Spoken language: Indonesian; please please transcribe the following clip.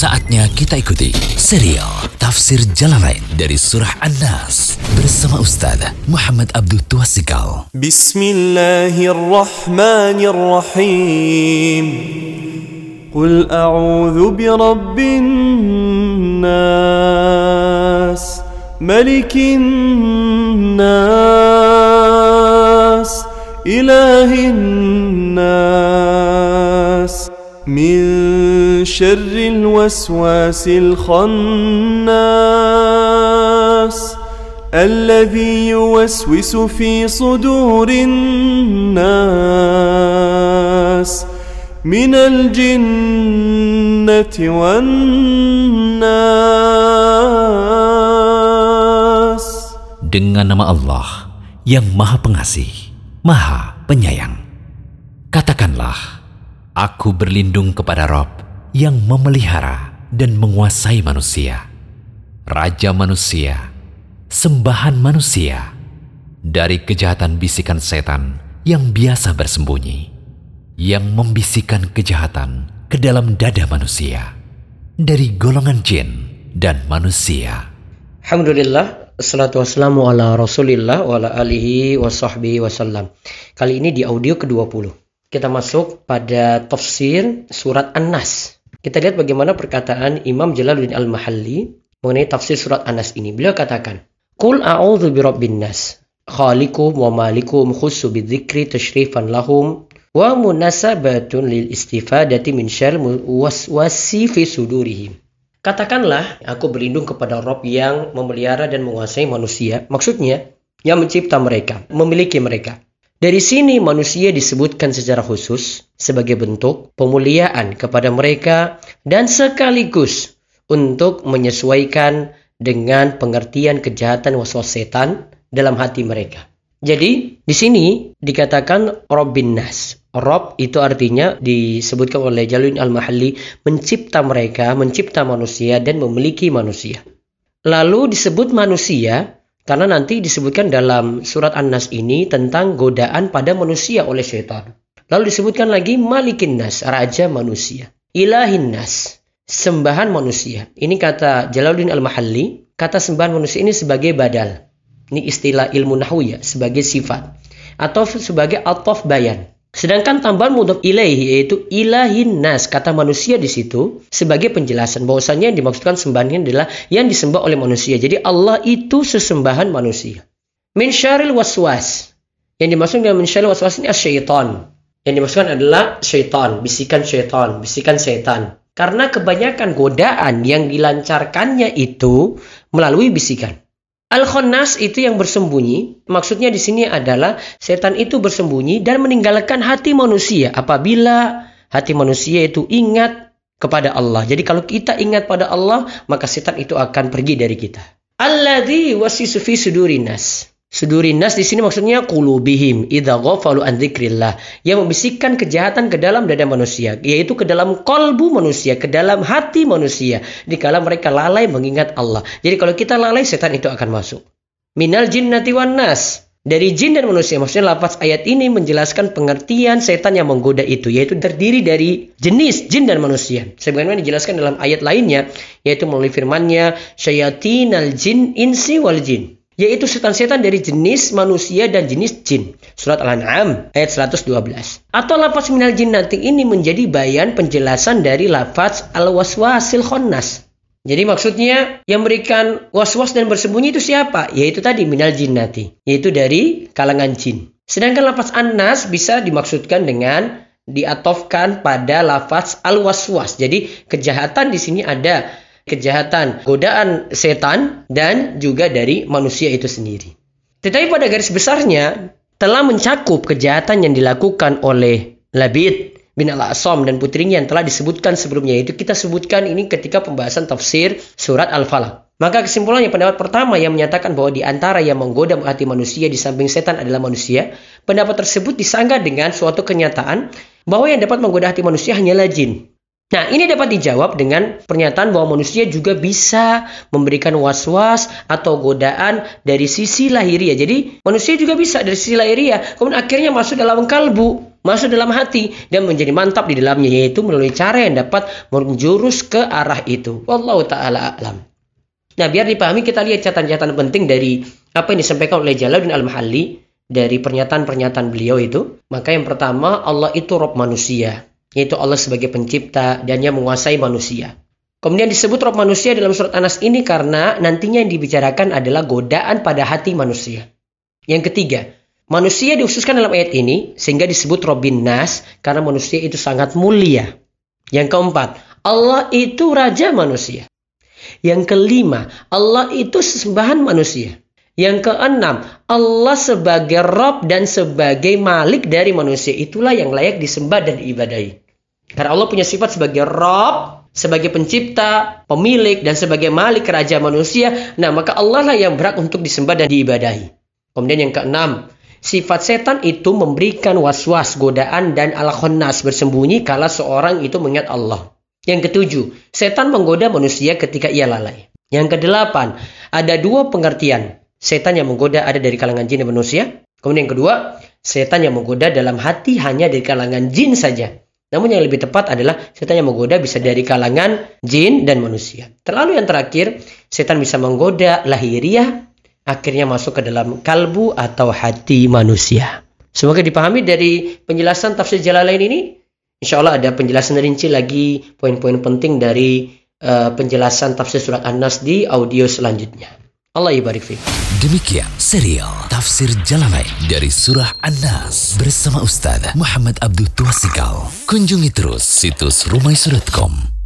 Saatnya kita ikuti serial Tafsir Jalan Lain dari Surah An-Nas bersama Ustaz Muhammad Abdul Tuasikal. Bismillahirrahmanirrahim. Qul a'udhu bi rabbin nas, malikin nas, ilahin nas, min شر الوسواس الخناس الذي يوسوس في صدور الناس من الجنة والناس Dengan nama Allah yang Maha Pengasih, Maha Penyayang. Katakanlah, Aku berlindung kepada Rob yang memelihara dan menguasai manusia, Raja manusia, sembahan manusia, dari kejahatan bisikan setan yang biasa bersembunyi, yang membisikkan kejahatan ke dalam dada manusia, dari golongan jin dan manusia. Alhamdulillah, assalatu wassalamu ala rasulillah wa ala alihi wa sahbihi wasallam. Kali ini di audio ke-20. Kita masuk pada tafsir surat An-Nas. Kita lihat bagaimana perkataan Imam Jalaluddin Al-Mahalli mengenai tafsir surat An-Nas ini. Beliau katakan, Qul a'udzu birabbin nas, khalikum wa malikum khussu bidzikri tashrifan lahum wa munasabatun lil istifadati min syarr waswasi fi sudurihim. Katakanlah, aku berlindung kepada Rob yang memelihara dan menguasai manusia. Maksudnya, yang mencipta mereka, memiliki mereka. Dari sini manusia disebutkan secara khusus sebagai bentuk pemuliaan kepada mereka dan sekaligus untuk menyesuaikan dengan pengertian kejahatan waswas setan dalam hati mereka. Jadi di sini dikatakan Robbin Nas. Rob itu artinya disebutkan oleh Jalun Al-Mahalli mencipta mereka, mencipta manusia dan memiliki manusia. Lalu disebut manusia karena nanti disebutkan dalam surat An-Nas ini tentang godaan pada manusia oleh syaitan. Lalu disebutkan lagi Malikin Nas, raja manusia. Ilahin Nas, sembahan manusia. Ini kata Jalaluddin Al-Mahalli, kata sembahan manusia ini sebagai badal. Ini istilah ilmu nahu ya, sebagai sifat. Atau sebagai atof bayan. Sedangkan tambahan mudhaf ilaihi yaitu ilahin nas kata manusia di situ sebagai penjelasan bahwasanya yang dimaksudkan sembahan adalah yang disembah oleh manusia. Jadi Allah itu sesembahan manusia. Min syaril waswas. Yang dimaksud dengan min syaril waswas ini syaitan. Yang dimaksudkan adalah syaitan, bisikan syaitan, bisikan setan. Karena kebanyakan godaan yang dilancarkannya itu melalui bisikan. Al-Khannas itu yang bersembunyi. Maksudnya di sini adalah setan itu bersembunyi dan meninggalkan hati manusia apabila hati manusia itu ingat kepada Allah. Jadi kalau kita ingat pada Allah, maka setan itu akan pergi dari kita. Alladzi wasisu fi sudurinas. Sudurinas di sini maksudnya kulubihim idza ghafalu an dzikrillah. Yang membisikkan kejahatan ke dalam dada manusia yaitu ke dalam kolbu manusia ke dalam hati manusia dikala mereka lalai mengingat Allah. Jadi kalau kita lalai setan itu akan masuk. Minal jinnati wan nas. Dari jin dan manusia maksudnya lafaz ayat ini menjelaskan pengertian setan yang menggoda itu yaitu terdiri dari jenis jin dan manusia. Sebagaimana dijelaskan dalam ayat lainnya yaitu melalui firman-Nya syayatinal jin insi wal jin yaitu setan-setan dari jenis manusia dan jenis jin. Surat Al-An'am ayat 112. Atau lafaz minal jinnati ini menjadi bayan penjelasan dari lafaz al-waswasil khonnas. Jadi maksudnya yang memberikan was-was dan bersembunyi itu siapa? Yaitu tadi minal jinnati, yaitu dari kalangan jin. Sedangkan lafaz an-nas bisa dimaksudkan dengan diatofkan pada lafaz al-waswas. Jadi kejahatan di sini ada kejahatan, godaan setan, dan juga dari manusia itu sendiri. Tetapi pada garis besarnya, telah mencakup kejahatan yang dilakukan oleh Labid bin Al-Asam dan putrinya yang telah disebutkan sebelumnya. Itu kita sebutkan ini ketika pembahasan tafsir surat Al-Falaq. Maka kesimpulannya pendapat pertama yang menyatakan bahwa di antara yang menggoda hati manusia di samping setan adalah manusia, pendapat tersebut disanggah dengan suatu kenyataan bahwa yang dapat menggoda hati manusia hanyalah jin. Nah, ini dapat dijawab dengan pernyataan bahwa manusia juga bisa memberikan was-was atau godaan dari sisi lahiriah. Jadi, manusia juga bisa dari sisi lahiriah, kemudian akhirnya masuk dalam kalbu. masuk dalam hati dan menjadi mantap di dalamnya yaitu melalui cara yang dapat menjurus ke arah itu. Wallahu taala alam. Nah, biar dipahami kita lihat catatan-catatan penting dari apa yang disampaikan oleh Jalaluddin Al-Mahalli dari pernyataan-pernyataan beliau itu. Maka yang pertama, Allah itu Rob manusia, yaitu Allah sebagai pencipta dan yang menguasai manusia. Kemudian disebut Rob manusia dalam surat Anas ini karena nantinya yang dibicarakan adalah godaan pada hati manusia. Yang ketiga, manusia diususkan dalam ayat ini sehingga disebut Robin Nas karena manusia itu sangat mulia. Yang keempat, Allah itu raja manusia. Yang kelima, Allah itu sesembahan manusia. Yang keenam, Allah sebagai Rob dan sebagai Malik dari manusia. Itulah yang layak disembah dan diibadahi. Karena Allah punya sifat sebagai Rob, sebagai pencipta, pemilik, dan sebagai Malik raja manusia. Nah, maka Allah lah yang berhak untuk disembah dan diibadahi. Kemudian yang keenam, sifat setan itu memberikan was-was, godaan, dan al-khonnas bersembunyi kala seorang itu mengingat Allah. Yang ketujuh, setan menggoda manusia ketika ia lalai. Yang kedelapan, ada dua pengertian. Setan yang menggoda ada dari kalangan jin dan manusia. Kemudian yang kedua, setan yang menggoda dalam hati hanya dari kalangan jin saja. Namun yang lebih tepat adalah setan yang menggoda bisa dari kalangan jin dan manusia. Terlalu yang terakhir, setan bisa menggoda lahiriah, akhirnya masuk ke dalam kalbu atau hati manusia. Semoga dipahami dari penjelasan tafsir Jalalain ini Insya Allah ada penjelasan rinci lagi poin-poin penting dari uh, penjelasan tafsir surat An-Nas di audio selanjutnya. Allah ibarik fiqh. Demikian serial Tafsir Jalalain dari Surah An-Nas bersama Ustaz Muhammad Abdul Tuasikal. Kunjungi terus situs rumaisurutkom